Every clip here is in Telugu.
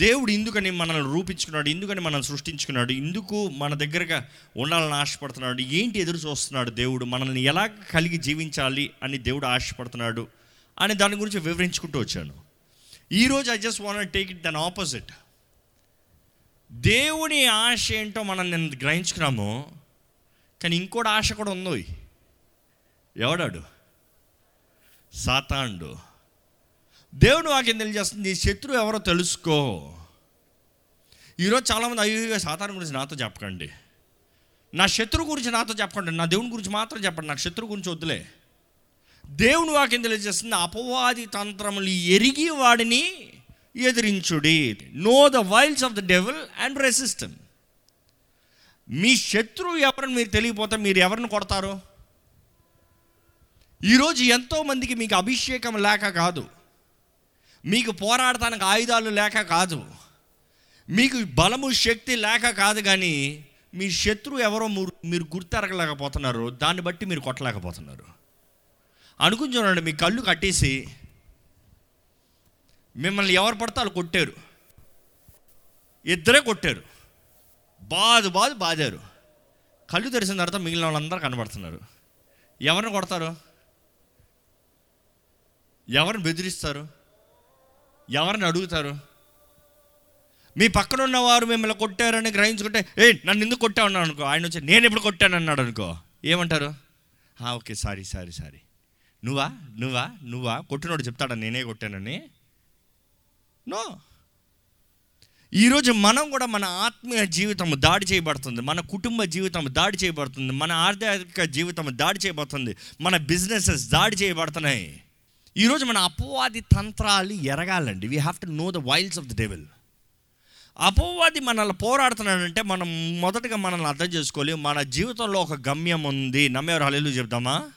దేవుడు ఇందుకని మనల్ని రూపించుకున్నాడు ఇందుకని మనల్ని సృష్టించుకున్నాడు ఎందుకు మన దగ్గరగా ఉండాలని ఆశపడుతున్నాడు. ఏంటి ఎదురు చూస్తున్నాడు దేవుడు? మనల్ని ఎలా కలిగి జీవించాలి అని దేవుడు ఆశపడుతున్నాడు అని దాని గురించి వివరించుకుంటూ వచ్చాను. ఈరోజు I just want take it than opposite దేవుని ఆశ ఏంటో మనం నేను గ్రహించుకున్నాము కానీ ఇంకోటి ఆశ కూడా ఉందో ఎవడాడు? సాతాండు దేవుడు వాక్యం తెలియజేస్తుంది నీ శత్రువు ఎవరో తెలుసుకో. ఈరోజు చాలామంది అయ్యో సాతాను గురించి నాతో చెప్పకండి. నా శత్రువు గురించి నాతో చెప్పండి నా దేవుని గురించి మాత్రం చెప్పండి నాకు శత్రువు గురించి వద్దులే. దేవుని వాక్యం తెలియజేస్తుంది అపవాది తంత్రములు ఎరిగి వాడిని ఎదిరించుడి. Know the wiles of the devil and resistant మీ శత్రువు ఎవరని మీరు తెలియపోతే మీరు ఎవరిని కొడతారు? ఈరోజు ఎంతోమందికి మీకు అభిషేకం లేక కాదు. మీకు పోరాడటానికి ఆయుధాలు లేక కాదు. మీకు బలము శక్తి లేక కాదు కానీ మీ శత్రువు ఎవరో మీరు మీరు గుర్తెరగలేకపోతున్నారు. దాన్ని బట్టి మీరు కొట్టలేకపోతున్నారు. అనుకుని చూడండి మీ కళ్ళు కట్టేసి మిమ్మల్ని ఎవరు పడితే వాళ్ళు కొట్టారు. ఇద్దరే కొట్టారు. బాదు బాదు బాదారు. కళ్ళు తెరిచిన తర్వాత మిగిలిన వాళ్ళందరూ కనబడుతున్నారు. ఎవరిని కొడతారు? ఎవరిని బెదిరిస్తారు? ఎవరిని అడుగుతారు? మీ పక్కన ఉన్నవారు మిమ్మల్ని కొట్టారని గ్రహించుకుంటే ఏ నన్ను ఎందుకు కొట్టా ఉన్నాను అనుకో? ఆయన వచ్చి నేను ఎప్పుడు కొట్టాను అన్నాడు అనుకో. ఏమంటారు? Okay sorry sorry sorry. నువ్వా? నువ్వా? నువ్వా? కొట్టినోడు చెప్తాడా నేనే కొట్టానని? నో. ఈరోజు మనం కూడా మన ఆత్మీయ జీవితం దాడి చేయబడుతుంది. మన కుటుంబ జీవితం దాడి చేయబడుతుంది. మన ఆర్థిక జీవితం దాడి చేయబడుతుంది. మన బిజినెసెస్ దాడి చేయబడుతున్నాయి. ఈరోజు మన అపవాది తంత్రాలు ఎరగాలండి. We have to know the wiles of the devil అపవాది మనల్ని పోరాడుతున్నాడంటే మనం మొదటగా మనల్ని అర్థం చేసుకోవాలి. మన జీవితంలో ఒక గమ్యం ఉంది. నమ్మేవారు హలేలు చెప్దామా?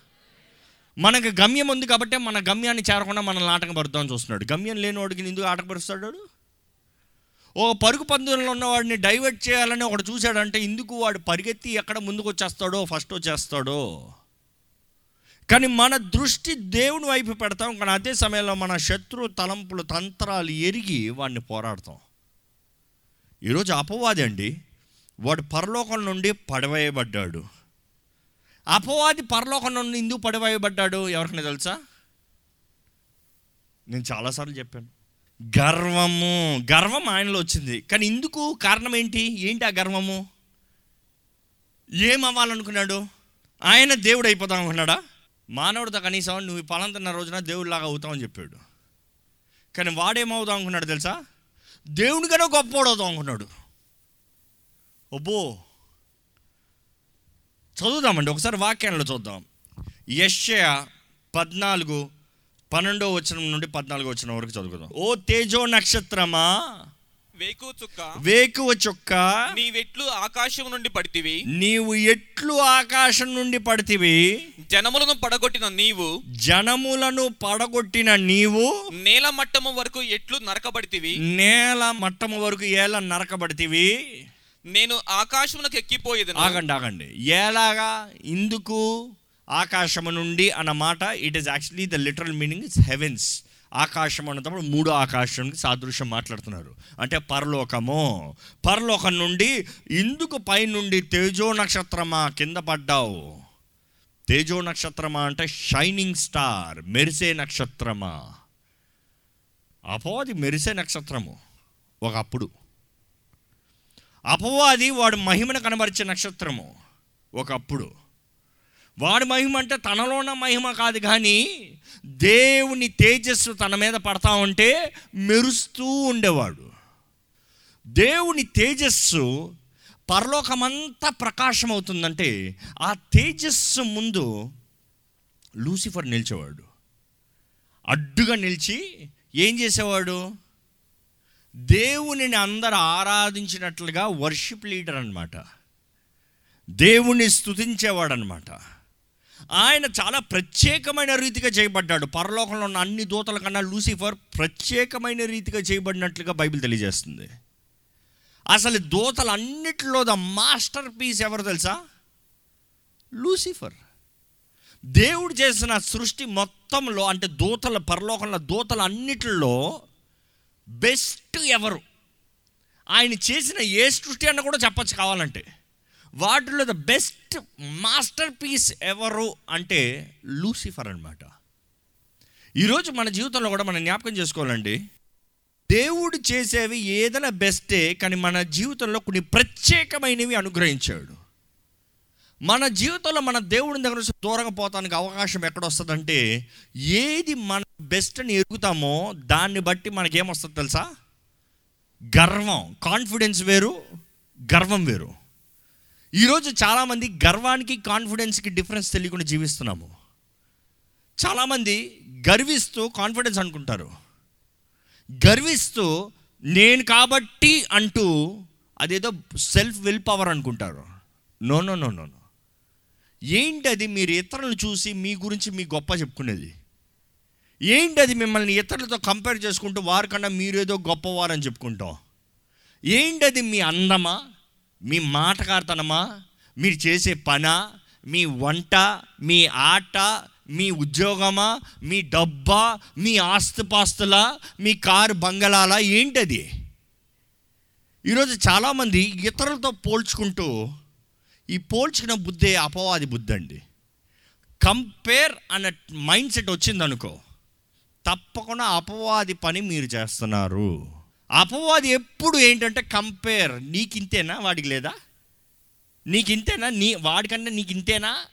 మనకు గమ్యం ఉంది కాబట్టి మన గమ్యాన్ని చేరకుండా మనల్ని ఆటంకపడుతామని చూస్తున్నాడు. గమ్యం లేనివాడికి ఎందుకు ఆటంకపరుస్తాడు వాడు? ఓ పరుగు పందులలో ఉన్నవాడిని డైవర్ట్ చేయాలని ఒకడు చూశాడంటే ఇందుకు వాడు పరిగెత్తి ఎక్కడ ముందుకు వచ్చేస్తాడో ఫస్ట్ వచ్చేస్తాడో? కానీ మన దృష్టి దేవుని వైపు పెడతాం కానీ అదే సమయంలో మన శత్రు తలంపులు తంత్రాలు ఎరిగి వాడిని పోరాడతాం. ఈరోజు అపవాది అండి వాడు పరలోకం నుండి పడవేయబడ్డాడు. అపవాది పరలోకం నుండి ఎందుకు పడవేయబడ్డాడు ఎవరికైనా తెలుసా? నేను చాలాసార్లు చెప్పాను. గర్వము గర్వం ఆయనలో వచ్చింది. కానీ ఇందుకు కారణం ఏంటి? ఏంటి ఆ గర్వము? ఏమవ్వాలనుకున్నాడు? ఆయన దేవుడు అయిపోదాం అనుకున్నాడా? మానవుడితో కనీసం నువ్వు ఈ తిన్న రోజున దేవుడిలాగా అవుతావని చెప్పాడు. కానీ వాడేమవుతాం అనుకున్నాడు తెలుసా? దేవుడికనే గొప్ప అవుతాం అనుకున్నాడు. అబ్బో! చదువుదామండి ఒకసారి వాక్యాలను చూద్దాం. యశ్య పద్నాలుగు పన్నెండో వచనం నుండి పద్నాలుగో వచనం వరకు చదువుకుందాం. ఓ తేజో నక్షత్రమా? వేకు చుక్క. వేకువ చొక్క. నీవెట్లు ఆకాశం నుండి పడితివి. నీవు ఎట్లు ఆకాశం నుండి పడితివి. జనములను పడగొట్టిన నీవు. జనములను పడగొట్టిన నీవు. నేల మట్టము వరకు ఎట్లు నరకబడితివి. నేల మట్టము వరకు ఏల నరకబడితివి. నేను ఆకాశమునకు ఎక్కిపోయేదను. ఆగండి ఆగండి. ఎలాగా ఇందుకు ఆకాశము నుండి అన్న మాట it is actually the literal meaning is heavens ఆకాశం అన్నప్పుడు మూడో ఆకాశానికి సాదృశ్యం మాట్లాడుతున్నారు. అంటే పరలోకము. పరలోకం నుండి ఇందుకు పైనుండి తేజో నక్షత్రమా కింద పడ్డావు? తేజో నక్షత్రమా అంటే షైనింగ్ స్టార్ మెరిసే నక్షత్రమా? అపవాది మెరిసే నక్షత్రము ఒకప్పుడు. అపవాది వాడు మహిమను కనబరిచే నక్షత్రము ఒకప్పుడు. వాడి మహిమ అంటే తనలో ఉన్న మహిమ కాదు కానీ దేవుని తేజస్సు తన మీద పడతా ఉంటే మెరుస్తూ ఉండేవాడు. దేవుని తేజస్సు పరలోకమంతా ప్రకాశం అవుతుందంటే ఆ తేజస్సు ముందు లూసిఫర్ నిలిచేవాడు. అడ్డుగా నిలిచి ఏం చేసేవాడు? దేవునిని అందరు ఆరాధించినట్లుగా వర్షిప్ లీడర్ అనమాట దేవుణ్ణి స్థుతించేవాడు అనమాట ఆయన చాలా ప్రత్యేకమైన రీతిగా చేయబడ్డాడు. పరలోకంలో ఉన్న అన్ని దూతల కన్నా లూసిఫర్ ప్రత్యేకమైన రీతిగా చేయబడినట్లుగా బైబిల్ తెలియజేస్తుంది. అసలు దూతలు అన్నిటిలో ద మాస్టర్ పీస్ ఎవరు తెలుసా? లూసిఫర్. దేవుడు చేసిన సృష్టి మొత్తంలో అంటే దూతల పరలోకంలో దూతల అన్నిటిలో బెస్ట్ ఎవరు? ఆయన చేసిన ఏ సృష్టి అన్న కూడా చెప్పచ్చు కావాలంటే. వాటిలో ద బెస్ట్ మాస్టర్ పీస్ ఎవరు అంటే లూసిఫర్ అనమాట ఈరోజు మన జీవితంలో కూడా మనం జ్ఞాపకం చేసుకోవాలండి. దేవుడు చేసేవి ఏదైనా బెస్టే కానీ మన జీవితంలో కొన్ని ప్రత్యేకమైనవి అనుగ్రహించాడు. మన జీవితంలో మన దేవుడి దగ్గర నుంచి దూరంగా పోతానికి అవకాశం ఎక్కడ వస్తుందంటే ఏది మన బెస్ట్ అని ఎరుగుతామో దాన్ని బట్టి మనకేమొస్తుంది తెలుసా? గర్వం. కాన్ఫిడెన్స్ వేరు గర్వం వేరు. ఈరోజు చాలామంది గర్వానికి కాన్ఫిడెన్స్కి డిఫరెన్స్ తెలియకుండా జీవిస్తున్నాము. చాలామంది గర్విస్తూ కాన్ఫిడెన్స్ అనుకుంటారు. గర్విస్తూ నేను కాబట్టి అంటూ అదేదో సెల్ఫ్ విల్ పవర్ అనుకుంటారు. No no no no no. ఏంటి అది మీరు ఇతరులను చూసి మీ గురించి మీ గొప్ప చెప్పుకునేది? ఏంటి అది మిమ్మల్ని ఇతరులతో కంపేర్ చేసుకుంటూ వారికన్నా మీరేదో గొప్పవారని చెప్పుకుంటాం? ఏంటి అది మీ అందమా? మీ మాటకార్తనమా మీరు చేసే పనా? మీ వంట మీ ఆట మీ ఉద్యోగమా? మీ డబ్బా? మీ ఆస్తిపాస్తుల? మీ కారు బంగళాల? ఏంటది? ఈరోజు చాలామంది ఇతరులతో పోల్చుకుంటూ ఈ పోల్చుకున్న బుద్ధే అపవాది బుద్ధి అండి కంపేర్ అన్న మైండ్ సెట్ వచ్చిందనుకో తప్పకుండా అపవాది పని మీరు చేస్తున్నారు. అపవాది ఎప్పుడు ఏంటంటే కంపేర్ నీకు ఇంతేనా వాడికి లేదా? నీకు ఇంతేనా నీ వాడికన్నా నీకు ఇంతేనా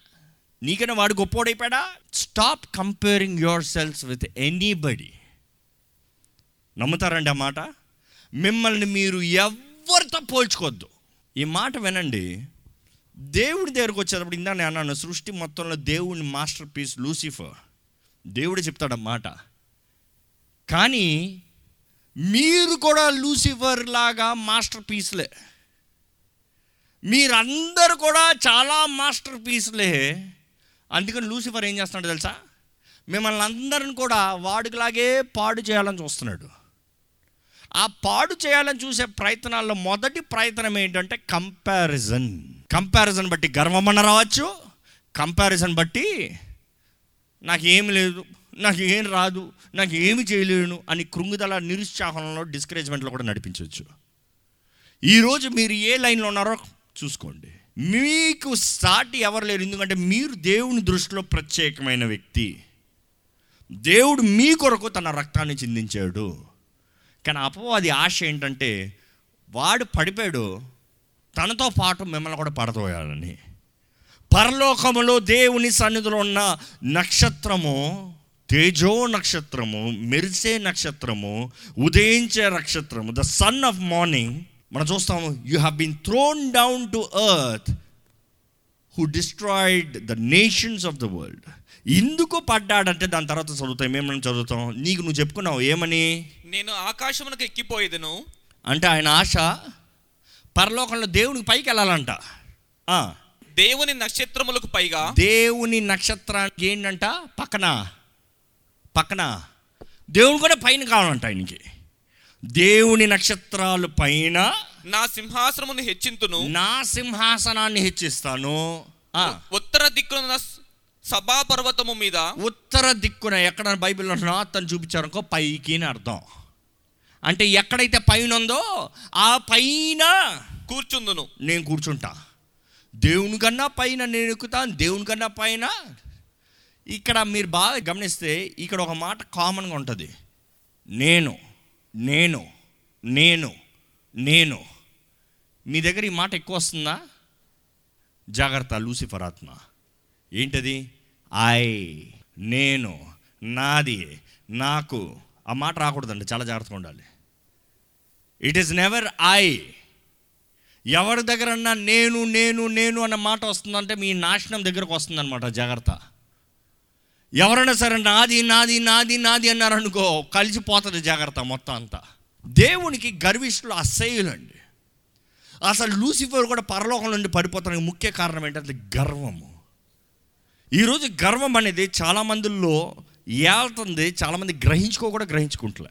నీకన్నా వాడు గొప్పోడైపోయాడా stop comparing your selves with anybody నమ్ముతారండి ఆ మాట? మిమ్మల్ని మీరు ఎవరితో పోల్చుకోవద్దు. ఈ మాట వినండి. దేవుడి దగ్గరకు వచ్చేటప్పుడు ఇందా నేను అన్నాను సృష్టి మొత్తంలో దేవుని మాస్టర్ పీస్ లూసిఫర్ దేవుడు చెప్తాడు మాట. కానీ మీరు కూడా లూసిఫర్ లాగా మాస్టర్ పీస్లే. మీరందరూ కూడా చాలా మాస్టర్ పీస్లే. అందుకని లూసిఫర్ ఏం చేస్తున్నాడు తెలుసా? మిమ్మల్ని అందరిని కూడా వాడికిలాగే పాడు చేయాలని చూస్తున్నాడు. ఆ పాడు చేయాలని చూసే ప్రయత్నాల్లో మొదటి ప్రయత్నం ఏంటంటే కంపారిజన్. కంపారిజన్ బట్టి గర్వమన్న రావచ్చు. కంపారిజన్ బట్టి నాకు ఏమి లేదు. నాకు ఏం రాదు నాకు ఏమి చేయలేను అని కృంగుదల నిరుత్సాహంలో డిస్కరేజ్మెంట్లో కూడా నడిపించవచ్చు. ఈరోజు మీరు ఏ లైన్లో ఉన్నారో చూసుకోండి. మీకు సాటి ఎవరు లేరు ఎందుకంటే మీరు దేవుని దృష్టిలో ప్రత్యేకమైన వ్యక్తి. దేవుడు మీ కొరకు తన రక్తాన్ని చిందించాడు. కానీ అపవాది ఆశ ఏంటంటే వాడు పడిపోయాడు తనతో పాటు మిమ్మల్ని కూడా పడతోయాలని పరలోకములో దేవుని సన్నిధిలో ఉన్న నక్షత్రము తేజో నక్షత్రము మెరిసే నక్షత్రము ఉదయించే నక్షత్రము ద సన్ ఆఫ్ మార్నింగ్ మనం చూస్తాము you have been thrown down to earth who destroyed the nations of the world ఎందుకు పడ్డాడంటే దాని తర్వాత చదువుతాం ఏమని చదువుతాం? నీకు నువ్వు చెప్పుకున్నావు ఏమని? నేను ఆకాశమునకు ఎక్కిపోయేదను. అంటే ఆయన ఆశ పరలోకంలో దేవునికి పైకి వెళ్ళాలంట. దేవుని నక్షత్రములకు పైగా దేవుని నక్షత్రానికి ఏంటంట? పక్కన. పక్కన దేవుని కూడా పైన కావాలంట ఆయనకి. దేవుని నక్షత్రాలు పైన నా సింహాసనమును హెచ్చింతును. నా సింహాసనాన్ని హెచ్చిస్తాను. ఉత్తర దిక్కున సభా పర్వతము మీద ఉత్తర దిక్కున ఎక్కడ బైబిల్లో అని చూపించారనుకో పైకి అని అర్థం. అంటే ఎక్కడైతే పైన ఉందో ఆ పైన కూర్చుందును. నేను కూర్చుంటా. దేవుని కన్నా పైన నేను ఎక్కుతాను దేవుని కన్నా పైన ఇక్కడ మీరు బాగా గమనిస్తే ఇక్కడ ఒక మాట కామన్గా ఉంటుంది. నేను నేను నేను నేను. మీ దగ్గర ఈ మాట ఎక్కువ వస్తుందా? జాగ్రత్త లూసిఫర్ ఆత్మ. ఏంటది? ఐ నేను నాది నాకు. ఆ మాట రాకూడదండి చాలా జాగ్రత్తగా ఉండాలి. ఇట్ ఈస్ నెవర్ ఐ ఎవరి దగ్గరన్నా నేను నేను నేను అన్న మాట వస్తుందంటే మీ నాశనం దగ్గరకు వస్తుందన్నమాట జాగ్రత్త. ఎవరైనా సరే నాది నాది నాది నాది అన్నారనుకో కలిసిపోతుంది జాగ్రత్త మొత్తం అంతా. దేవునికి గర్విష్ఠులు అసహ్యులండి. అసలు లూసిఫర్ కూడా పరలోకం నుండి పడిపోతానికి ముఖ్య కారణం ఏంటంటే గర్వము. ఈరోజు గర్వం అనేది చాలామందిలో ఏళ్తుంది చాలామంది గ్రహించుకో కూడా గ్రహించుకుంటలే.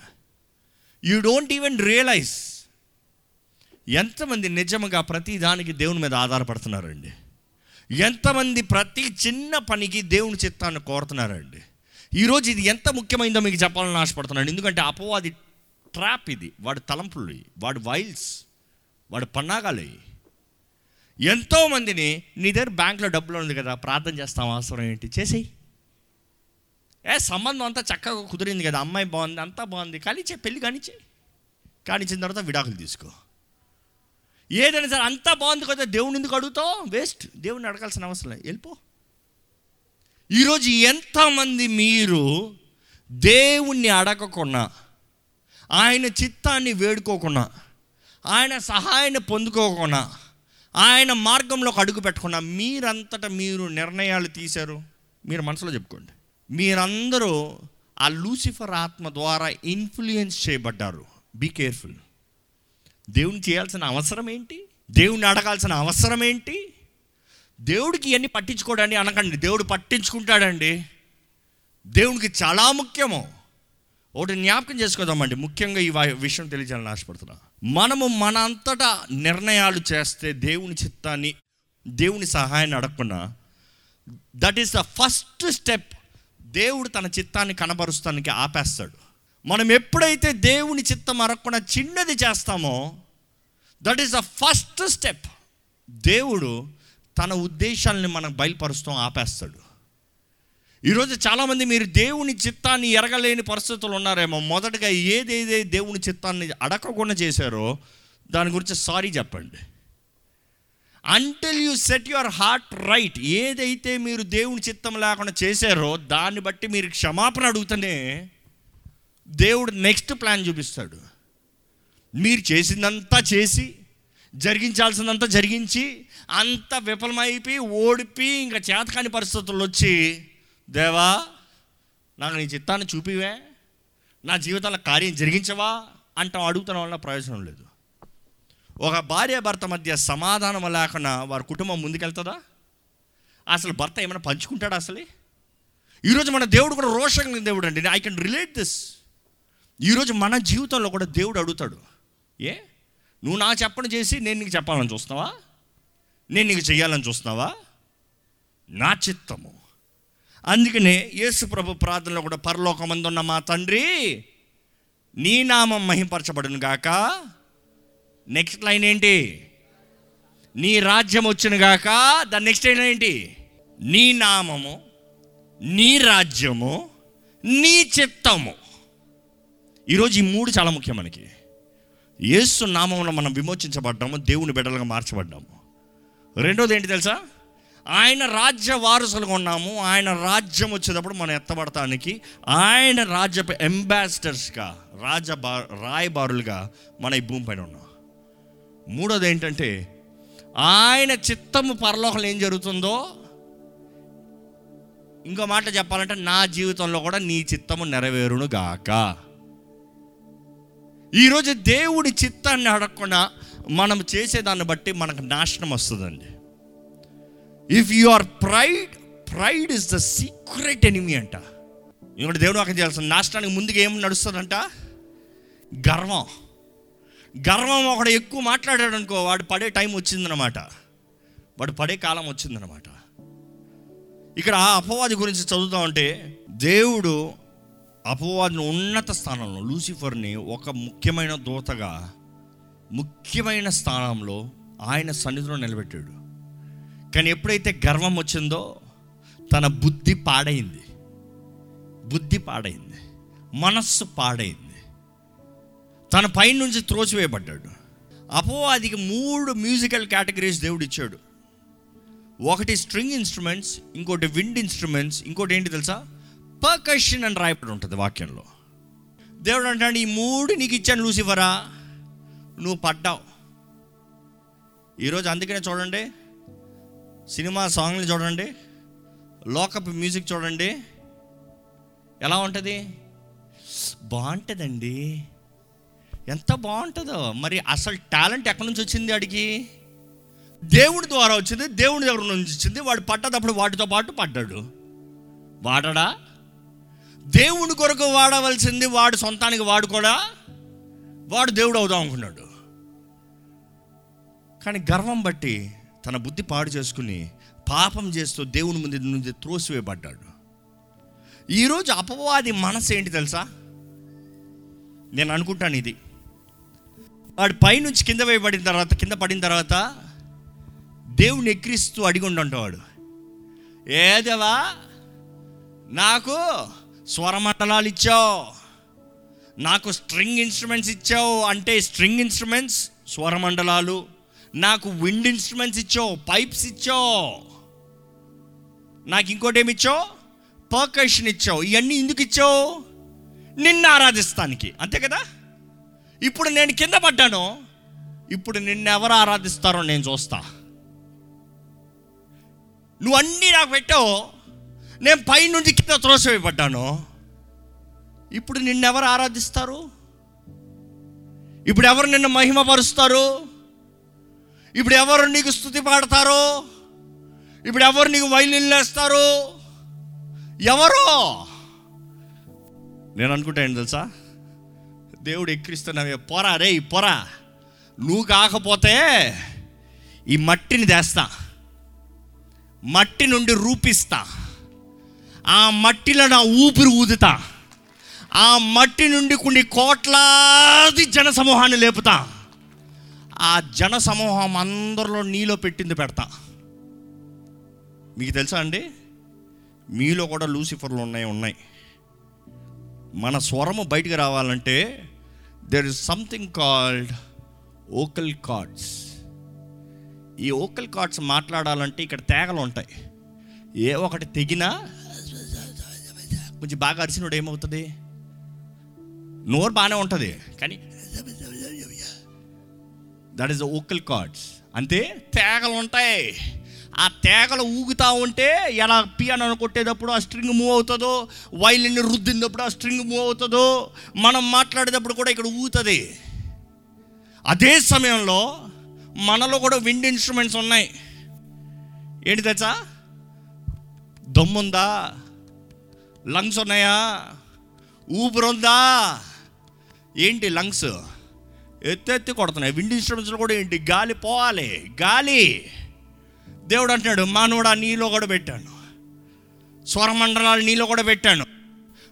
యూ డోంట్ ఈవెన్ రియలైజ్ ఎంతమంది నిజంగా ప్రతి దానికి దేవుని మీద ఆధారపడుతున్నారండి. ఎంతమంది ప్రతి చిన్న పనికి దేవుని చిత్తాన్ని కోరుతున్నారండి? ఈరోజు ఇది ఎంత ముఖ్యమైందో మీకు చెప్పాలని ఆశపడుతున్నాను. ఎందుకంటే అపవాది ట్రాప్ ఇది. వాడి తలంపులు వాడి వైల్స్ వాడు పన్నాగాలు అయ్యి. ఎంతో మందిని నీ దగ్గర బ్యాంక్లో డబ్బులు ఉంది కదా ప్రార్థన చేస్తాం అవసరం ఏంటి? చేసేయి. ఏ సంబంధం అంతా చక్కగా కుదిరింది కదా అమ్మాయి బాగుంది అంతా బాగుంది కానీ పెళ్ళి కానిచ్చే కానిచ్చిన తర్వాత విడాకులు తీసుకో. ఏదైనా సరే అంతా బాగుంది కదా దేవుని ఎందుకు అడుగుతావు? వేస్ట్ దేవుని అడగాల్సిన అవసరం లేదు. వెళ్ళిపో. ఈరోజు ఎంతమంది మీరు దేవుణ్ణి అడగకుండా ఆయన చిత్తాన్ని వేడుకోకుండా ఆయన సహాయాన్ని పొందుకోకుండా ఆయన మార్గంలోకి అడుగు పెట్టకుండా మీరంతటా మీరు నిర్ణయాలు తీశారు? మీరు మనసులో చెప్పుకోండి. మీరందరూ ఆ లూసిఫర్ ఆత్మ ద్వారా ఇన్ఫ్లుయెన్స్ చేయబడ్డారు. బీ కేర్ఫుల్ దేవుని చేయాల్సిన అవసరం ఏంటి? దేవుణ్ణి అడగాల్సిన అవసరం ఏంటి? దేవుడికి ఇవన్నీ పట్టించుకోడండి అనకండి. దేవుడు పట్టించుకుంటాడండి. దేవునికి చాలా ముఖ్యము. ఒకటి జ్ఞాపకం చేసుకోదామండి. ముఖ్యంగా ఈ విషయం తెలియజేయాలని ఆశపడుతున్నా. మనము మన అంతటా నిర్ణయాలు చేస్తే దేవుని చిత్తాన్ని దేవుని సహాయాన్ని అడగకుండా that is the first step దేవుడు తన చిత్తాన్ని కనబరుస్తానికి ఆపేస్తాడు. మనం ఎప్పుడైతే దేవుని చిత్తం అరగకుండా చిన్నది చేస్తామో that is the first step దేవుడు తన ఉద్దేశాలని మనకు బయలుపరుస్తాం ఆపేస్తాడు. ఈరోజు చాలామంది మీరు దేవుని చిత్తాన్ని ఎరగలేని పరిస్థితులు ఉన్నారేమో. మొదటగా ఏదేదే దేవుని చిత్తాన్ని అడగకుండా చేశారో దాని గురించి సారీ చెప్పండి. Until you set your heart right ఏదైతే మీరు దేవుని చిత్తం లేకుండా చేశారో దాన్ని బట్టి మీరు క్షమాపణ అడుగుతూనే దేవుడు నెక్స్ట్ ప్లాన్ చూపిస్తాడు. మీరు చేసిందంతా చేసి జరిగించాల్సిందంతా జరిగించి అంత విఫలమైపోయి ఓడిపి ఇంకా చేతకాని పరిస్థితుల్లో వచ్చి దేవా నాకు నీ చిత్తాన్ని చూపివే నా జీవితంలో కార్యం జరిగించవా అంటాం అడుగుతున్న వల్ల ప్రయోజనం లేదు. ఒక భార్య భర్త మధ్య సమాధానం లేకుండా వారి కుటుంబం ముందుకెళ్తుందా? అసలు భర్త ఏమైనా పంచుకుంటాడా అసలు? ఈరోజు మన దేవుడు కూడా రోషంగా దేవుడు అండి ఐ కెన్ రిలేట్ దిస్ ఈరోజు మన జీవితంలో కూడా దేవుడు అడుగుతాడు. ఏ? నువ్వు నా చెప్పని చేసి నేను నీకు చెప్పాలని చూస్తున్నావా? నేను నీకు చెయ్యాలని చూస్తున్నావా? నా చిత్తము. అందుకనే యేసు ప్రభు ప్రార్థనలో కూడా పరలోకమందున్న మా తండ్రి నీ నామం మహింపరచబడును గాక. నెక్స్ట్ లైన్ ఏంటి? నీ రాజ్యం వచ్చిన గాక. దాని నెక్స్ట్ లైన్ ఏంటి? నీ నామము నీ రాజ్యము నీ చిత్తము. ఈరోజు ఈ మూడు చాలా ముఖ్యం మనకి. యేసు నామంలో మనం విమోచించబడ్డాము దేవుని బిడ్డలుగా మార్చబడ్డాము. రెండోది ఏంటి తెలుసా? ఆయన రాజ్య వారసులుగా ఉన్నాము ఆయన రాజ్యం వచ్చేటప్పుడు మనం ఎత్తబడటానికి ఆయన రాజ్య అంబాసిడర్స్గా రాజ రాయబారులుగా మన ఈ భూమిపైన ఉన్నాం. మూడోది ఏంటంటే ఆయన చిత్తము పరలోకంలో ఏం జరుగుతుందో ఇంకో మాట చెప్పాలంటే నా జీవితంలో కూడా నీ చిత్తము నెరవేరును గాక. ఈరోజు దేవుడి చిత్తాన్ని అడగకుండా మనం చేసేదాన్ని బట్టి మనకు నాశనం వస్తుందండి. If you are pride pride is the secret enemy అంట. ఇంకోటి దేవుడు అక్కడ చేయాల్సిన నాశనానికి ముందుగా ఏం నడుస్తుందంట? గర్వం. గర్వం ఒకడు ఎక్కువ మాట్లాడాడు అనుకో వాడు పడే టైం వచ్చిందనమాట వాడు పడే కాలం వచ్చిందనమాట ఇక్కడ ఆ అపవాది గురించి చదువుతా ఉంటే దేవుడు అపవాదిని ఉన్నత స్థానంలో లూసిఫర్ని ఒక ముఖ్యమైన దూతగా ముఖ్యమైన స్థానంలో ఆయన సన్నిధిలో నిలబెట్టాడు. కానీ ఎప్పుడైతే గర్వం వచ్చిందో తన బుద్ధి పాడైంది. బుద్ధి పాడైంది. మనస్సు పాడైంది. తన పైనుంచి త్రోచివేయబడ్డాడు అపవాదికి మూడు మ్యూజికల్ కేటగిరీస్ దేవుడు ఇచ్చాడు. ఒకటి స్ట్రింగ్ ఇన్స్ట్రుమెంట్స్ ఇంకోటి విండ్ ఇన్స్ట్రుమెంట్స్ ఇంకోటి ఏంటి తెలుసా? పర్కషన్ అని రాయబడి ఉంటుంది వాక్యంలో. దేవుడు అంటాడు ఈ మూడు నీకు ఇచ్చాను లూసిఫరా నువ్వు పడ్డావు. ఈరోజు అందుకనే చూడండి సినిమా సాంగ్లు చూడండి లోకప్ మ్యూజిక్ చూడండి ఎలా ఉంటుంది? బాగుంటుందండి. ఎంత బాగుంటుందో. మరి అసలు టాలెంట్ ఎక్కడి నుంచి వచ్చింది అడిగి దేవుడి ద్వారా వచ్చింది దేవుడి దగ్గర నుంచి వచ్చింది వాడు పడ్డదప్పుడు వాటితో పాటు పడ్డాడు. వాడడా? దేవుని కొరకు వాడవలసింది వాడు సొంతానికి వాడు కూడా వాడు దేవుడు అవుదాం అనుకున్నాడు. కానీ గర్వం బట్టి తన బుద్ధి పాడు చేసుకుని పాపం చేస్తూ దేవుని ముందు నుంచి త్రోసివేయబడ్డాడు. ఈరోజు అపవాది మనసు ఏంటి తెలుసా? నేను అనుకుంటాను ఇది. వాడు పైనుంచి కింద వేయబడిన తర్వాత కింద పడిన తర్వాత దేవుని ఎక్కిరిస్తూ అడిగి ఉండంటాడు. ఏదేవా నాకు స్వరమండలాలు ఇచ్చావు. నాకు స్ట్రింగ్ ఇన్స్ట్రుమెంట్స్ ఇచ్చావు అంటే స్ట్రింగ్ ఇన్స్ట్రుమెంట్స్ స్వరమండలాలు. నాకు విండ్ ఇన్స్ట్రుమెంట్స్ ఇచ్చావు పైప్స్ ఇచ్చావు. నాకు ఇంకోటి ఏమి ఇచ్చావు? పర్కషన్ ఇచ్చావు. ఇవన్నీ ఎందుకు ఇచ్చావు? నిన్ను ఆరాధిస్తానికి. అంతే కదా? ఇప్పుడు నేను కింద పడ్డాను. ఇప్పుడు నిన్ను ఎవరు ఆరాధిస్తారో నేను చూస్తా. నువ్వు అన్నీ నాకు పెట్టావు. నేను పై నుండి కింద త్రోసివేయబడ్డాను. ఇప్పుడు నిన్నెవరు ఆరాధిస్తారు? ఇప్పుడు ఎవరు నిన్ను మహిమపరుస్తారు? ఇప్పుడు ఎవరు నీకు స్థుతి పాడతారు? ఇప్పుడు ఎవరు నీకు వైలిన్లు వేస్తారు ఎవరు? నేను అనుకుంటా ఏంటి తెలుసా? దేవుడు ఎక్కిరిస్తున్నావే పొరా రే పొరా. నువ్వు కాకపోతే ఈ మట్టిని తెస్తా మట్టి నుండి రూపిస్తా. ఆ మట్టిలో నా ఊపిరి ఊదుతా. ఆ మట్టి నుండి కొన్ని కోట్లాది జన సమూహాన్ని లేపుతా. ఆ జన సమూహం అందరిలో నీలో పెట్టింది పెడతా. మీకు తెలుసా అండి? మీలో కూడా లూసిఫర్లు ఉన్నాయి ఉన్నాయి. మన స్వరము బయటికి రావాలంటే there is something called vocal cords ఈ ఓకల్ కార్డ్స్ మాట్లాడాలంటే ఇక్కడ తేగలు ఉంటాయి. ఏ ఒకటి తెగినా కొంచెం బాగా అరిచినోడు ఏమవుతుంది? నోరు బాగానే ఉంటుంది కానీ దట్ ఈస్ ఓకల్ కార్డ్స్ అంతే? తేగలు ఉంటాయి. ఆ తేగలు ఊగుతూ ఉంటే ఎలా పియానో కొట్టేటప్పుడు ఆ స్ట్రింగ్ మూవ్ అవుతుందో వైలిన్ రుద్దినప్పుడు ఆ స్ట్రింగ్ మూవ్ అవుతుందో మనం మాట్లాడేటప్పుడు కూడా ఇక్కడ ఊగుతుంది. అదే సమయంలో మనలో కూడా విండ్ ఇన్స్ట్రుమెంట్స్ ఉన్నాయి. ఏంటి తెచ్చా దమ్ముందా? లంగ్స్ ఉన్నాయా? ఊపిరుందా ఏంటి లంగ్స్ ఎత్తెత్తి కొడుతున్నాయి. విండ్ ఇన్స్ట్రుమెంట్స్లో కూడా ఏంటి? గాలి పోవాలి. గాలి. దేవుడు అంటున్నాడు మానవుడా నీలో కూడా పెట్టాను. స్వరమండలాలు నీలో కూడా పెట్టాను.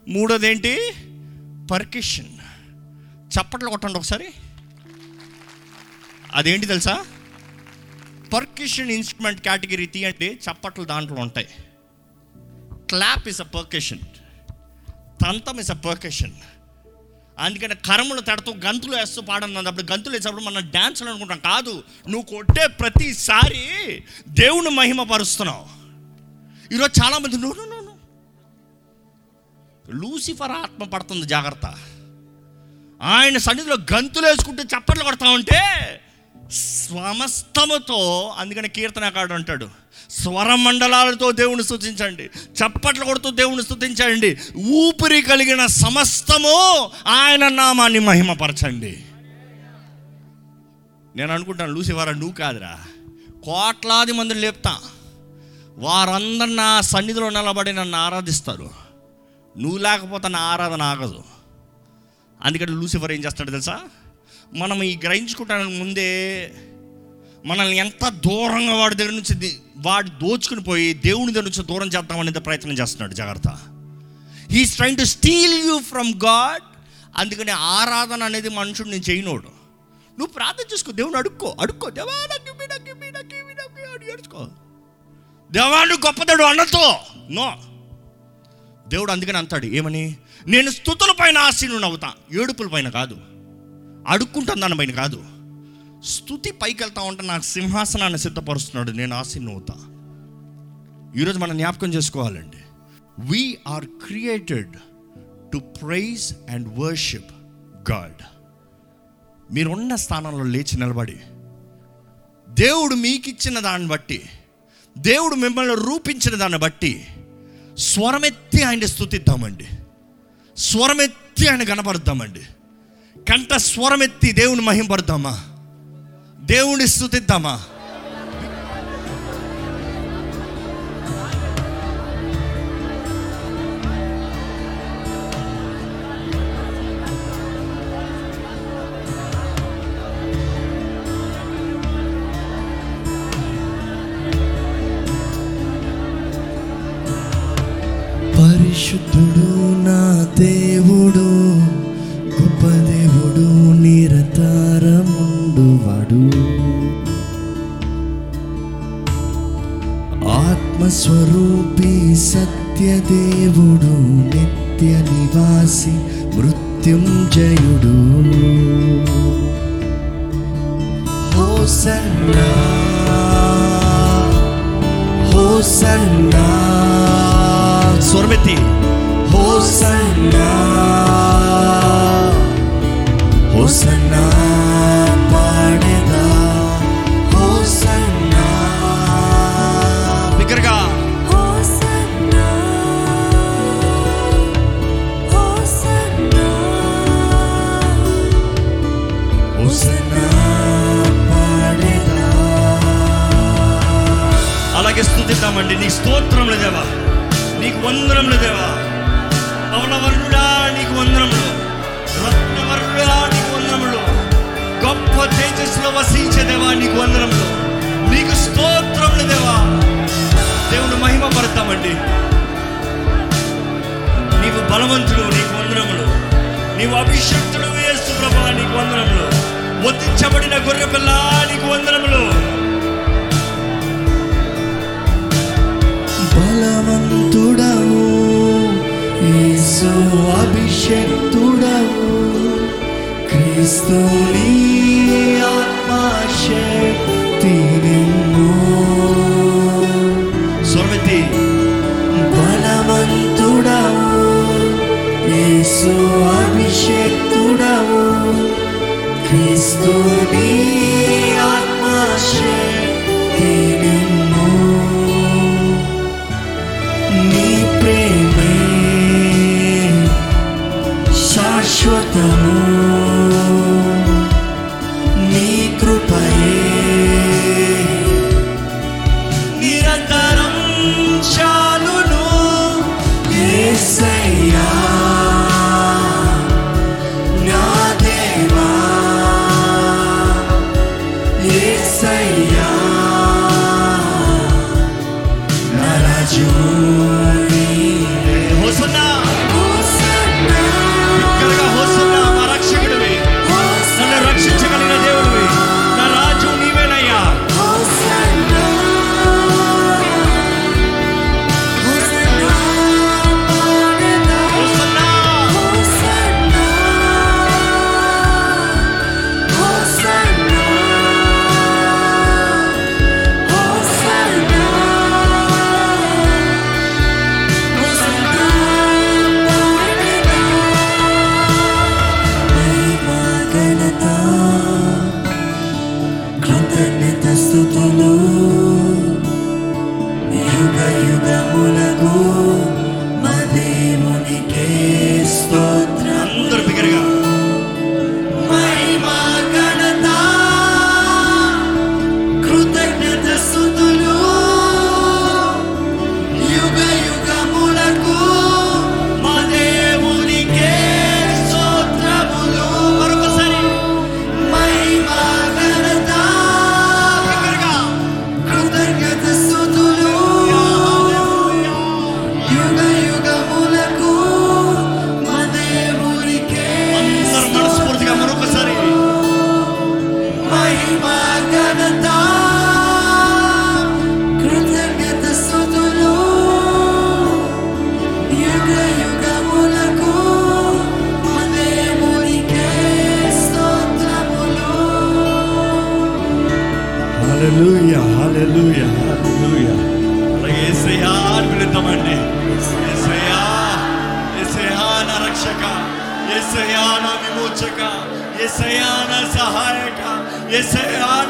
మూడోది ఏంటి పర్కిషన్ చప్పట్లు కొట్టండి ఒకసారి. అదేంటి తెలుసా? పర్కిషన్ ఇన్స్ట్రుమెంట్ కేటగిరీ తీయండి. చప్పట్లు దాంట్లో ఉంటాయి. క్లాప్ ఇస్ అ పర్కషన్ తంతం ఇస్ అ పర్కషన్ అందుకని కరములు తడుతూ గంతులు వేస్తూ పాడన్నది అప్పుడు గంతులు వేసేటప్పుడు మనం డ్యాన్స్ అనుకుంటాం. కాదు నువ్వు కొట్టే ప్రతిసారి దేవుని మహిమ పరుస్తున్నావు ఈరోజు చాలామంది నువ్వు నో లూసిఫర్ ఆత్మ పడుతుంది జాగ్రత్త. ఆయన సన్నిధిలో గంతులు వేసుకుంటూ చప్పట్లు కొడతా ఉంటే సమస్తముతో అందుకని కీర్తనకాడు అంటాడు స్వరమండలాలతో దేవుని స్థుతించండి చప్పట్లు కొడుతూ దేవుని స్థుతించండి ఊపిరి కలిగిన సమస్తము ఆయన నామాన్ని మహిమపరచండి. నేను అనుకుంటాను లూసివారా నువ్వు కాదురా కోట్లాది మందిని లేపుతా వారందరు నా సన్నిధిలో నిలబడి నన్ను ఆరాధిస్తారు నువ్వు లేకపోతే నా ఆరాధన ఆగదు. అందుకని లూసిఫర్ ఏం చేస్తాడు తెలుసా? మనం ఈ గ్రహించుకుంటానికి ముందే మనల్ని ఎంత దూరంగా వాడి దగ్గర నుంచి వాడు దోచుకుని పోయి దేవుని దగ్గర నుంచి దూరం చేద్దామనేది ప్రయత్నం చేస్తున్నాడు. జాగ్రత్త. He's trying to steal you from God అందుకని ఆరాధన అనేది మనుషుడు నేను చేయనోడు. నువ్వు ప్రార్థన చేసుకో. దేవుని అడుక్కో. అడుక్కో. దేవా నాకు గొప్పదాడు అన్నతో. నో. దేవుడు అందుకని అంటాడు ఏమని? నేను స్థుతుల పైన ఆశీనుడు అవుతా ఏడుపుల పైన కాదు. అడుక్కుంటాను దాని పైన కాదు. స్థుతి పైకి వెళ్తా ఉంటే నాకు సింహాసనాన్ని సిద్ధపరుస్తున్నాడు. నేను ఆశీను అవుతా ఈరోజు మనం జ్ఞాపకం చేసుకోవాలండి. We are created to praise and worship God మీరున్న స్థానంలో లేచి నిలబడి దేవుడు మీకు ఇచ్చిన దాన్ని బట్టి దేవుడు మిమ్మల్ని రూపించిన దాన్ని బట్టి స్వరమెత్తి ఆయన స్థుతిద్దామండి స్వరమెత్తి ఆయన కనపడద్దామండి కంఠ స్వరం ఎత్తి దేవుని మహింపడదామా దేవుని స్థుతిద్దామా అలాగే స్థుతిద్దామండి నీ స్తోత్రములు దేవా. నీకు వందనములు దేవా. పవనవరుడా నీకు వందనములు. రత్నవరుడా నీకు వందనములు. గొప్ప తేజస్సులో వసించే దేవా నీకు వందనములు. నీకు స్తోత్రములు దేవా. దేవుడు మహిమ పడతామండి నీవు బలవంతుడు నీకు వందరములు నీవు అభిషక్తుడు వేస్తు ప్రభా నీకు వందరములు ఒత్తించబడిన గొర్రె పిల్ల నీకు వందరములు బలవంతుడవు యేసు అభిషక్తుడవు క్రీస్తుని ఆత్మశక్తి నిమ్ము స్వరమెత్తి బలవంతుడవు యేసు అభిషక్తుడవు క్రీస్తుని ఆత్మశక్తి శాశ్వతము నీ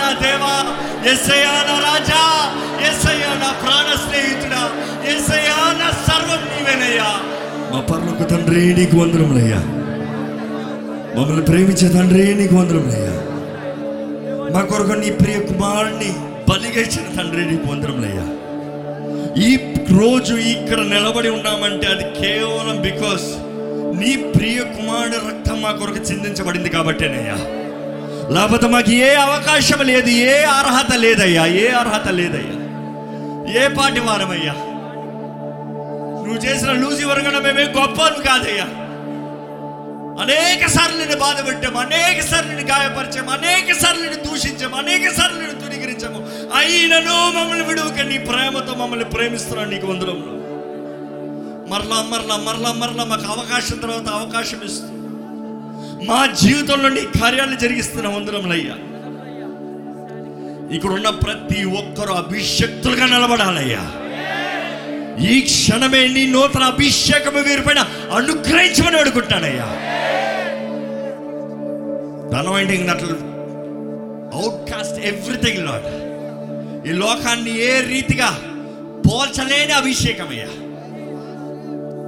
నా దేవా యేసయ్యా నా రాజా యేసయ్యా నా ప్రాణ స్నేహితుడా యేసయ్యా నా సర్వం నీవేనయ్యా. మా పర్లకు తండ్రి నీకు వందరములయ్యా మమ్మల్ని ప్రేమించే తండ్రి నీకు వందరములయ్యా మా కొరకు నీ ప్రియ కుమారుణ్ణి బలిగా ఇచ్చిన తండ్రి నీకు వందరములయ్యా ఈ రోజు ఇక్కడ నిలబడి ఉన్నామంటే అది కేవలం బికాస్ నీ ప్రియ కుమారుడు రక్తం మా కొరకు చిందించబడింది కాబట్టేనయ్యా. లేకపోతే మాకు ఏ అవకాశం లేదు ఏ అర్హత లేదయ్యా ఏ అర్హత లేదయ్యా. ఏ పాటి వారమయ్యా. నువ్వు చేసిన లూజి వరగడం మేమే గొప్ప కాదయ్యా. అనేక సార్లు నేను బాధ పెట్టాము అనేక సార్లు నేను గాయపరిచాము అనేక సార్లు నేను దూషించాము అనేక సార్లు నేను తునిగిరించాము అయినను మమ్మల్ని విడువక నీ ప్రేమతో మమ్మల్ని ప్రేమిస్తున్నాను నీకు వందరంలో మరలా మరలా మరలా మరలా మాకు అవకాశం తర్వాత అవకాశం ఇస్తుంది. మా జీవితంలో నీ కార్యాలు జరిగిస్తున్న వందరములయ్యా ఇక్కడ ఉన్న ప్రతి ఒక్కరు అభిషక్తులుగా నిలబడాలయ్యా. ఈ క్షణమే నీ నూతన అభిషేకము వీరిపైన అనుగ్రహించమని అడుగుంటానయ్యా ధనమైండింగ్ నట్లు అవుట్ కాస్ట్ ఎవ్రీథింగ్ లాడ్ ఈ లోకాన్ని ఏ రీతిగా పోల్చలేని అభిషేకమయ్యా.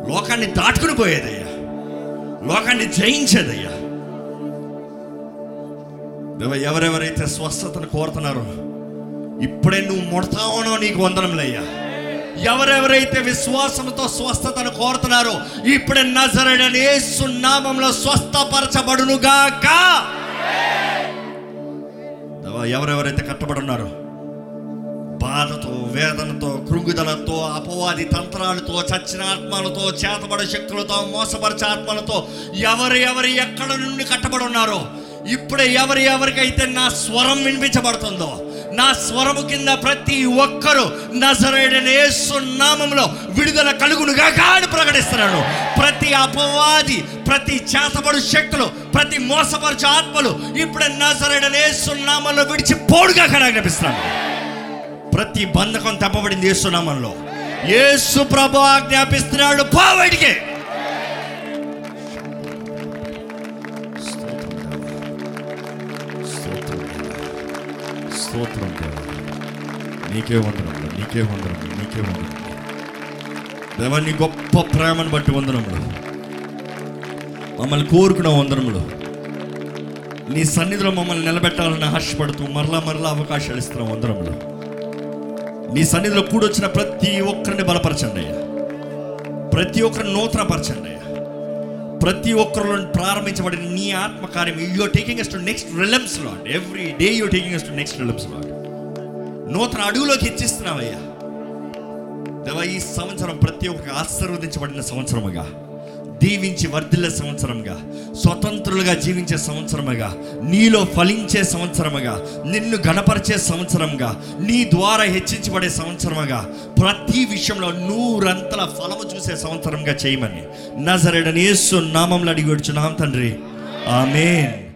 లోకాన్ని దాటుకుని పోయేదయ్యా. లోకాన్ని జయించేదయ్యా. ఎవరెవరైతే స్వస్థతను కోరుతున్నారో ఇప్పుడే నువ్వు ముడతావునో నీకు వందనములయ్యా. ఎవరెవరైతే విశ్వాసంతో స్వస్థతను కోరుతున్నారో ఇప్పుడే నజరడని సున్నామంలో నామంలో స్వస్థపరచబడును గాక ఎవరెవరైతే కట్టబడి ఉన్నారో బాధతో వేదనతో కృంగుదలతో అపవాది తంత్రాలతో చచ్చిన ఆత్మలతో చేతబడ శక్తులతో మోసపరిచే ఆత్మలతో ఎవరు ఎవరు ఎక్కడ నుండి కట్టబడి ఉన్నారో ఇప్పుడే ఎవరు ఎవరికైతే నా స్వరం వినిపించబడుతుందో నా స్వరము కింద ప్రతి ఒక్కరూ నజరేడని నామంలో విడుదల కలుగునుగా అని ప్రకటిస్తున్నాను ప్రతి అపవాది ప్రతి చేతబడు శక్తులు ప్రతి మోసపరచు ఆత్మలు ఇప్పుడే నజరేడని నామంలో విడిచి పోడుగా కనిపిస్తున్నాను ప్రతి బంధకం తప్పబడింది ఏసునామంలో ఏసు ప్రభు ఆజ్ఞాపిస్తున్నాడు పోవడికే స్తోత్రం దేవా. నీకే వందనములు నీకే వందనములు నీకే వందనములు. దేవా నీ గొప్ప ప్రేమను బట్టి వందనములు. మమ్మల్ని కోరుకున్న వందనములు. నీ సన్నిధిలో మమ్మల్ని నిలబెట్టాలని ఆశపడుతూ మరలా మరలా అవకాశాలు ఇస్తున్నాం వందనములు. నీ సన్నిధిలో కూడొచ్చిన ప్రతి ఒక్కరిని బలపరచండి అయ్యా. ప్రతి ఒక్కరిని నూతనపరచండి అయ్యా. ప్రతి ఒక్కరిలో ప్రారంభించబడిన నీ ఆత్మకార్యం you are taking us to next realms Lord every day you are taking us to next realms Lord నూతన అడుగులోకి హెచ్చిస్తున్నావయ్యా. దేవా ఈ సంవత్సరం ప్రతి ఒక్క ఆశీర్వదించబడిన సంవత్సరముగా. దీవించి వర్ధిల్లే సంవత్సరంగా స్వతంత్రులుగా జీవించే సంవత్సరముగా నీలో ఫలించే సంవత్సరముగా నిన్ను గణపరిచే సంవత్సరంగా నీ ద్వారా హెచ్చించబడే సంవత్సరముగా ప్రతి విషయంలో నూరంతల ఫలము చూసే సంవత్సరంగా చేయమని. నజరేడని యేసు నామంలో అడిగి వచ్చున్నాం తండ్రి. ఆమెన్.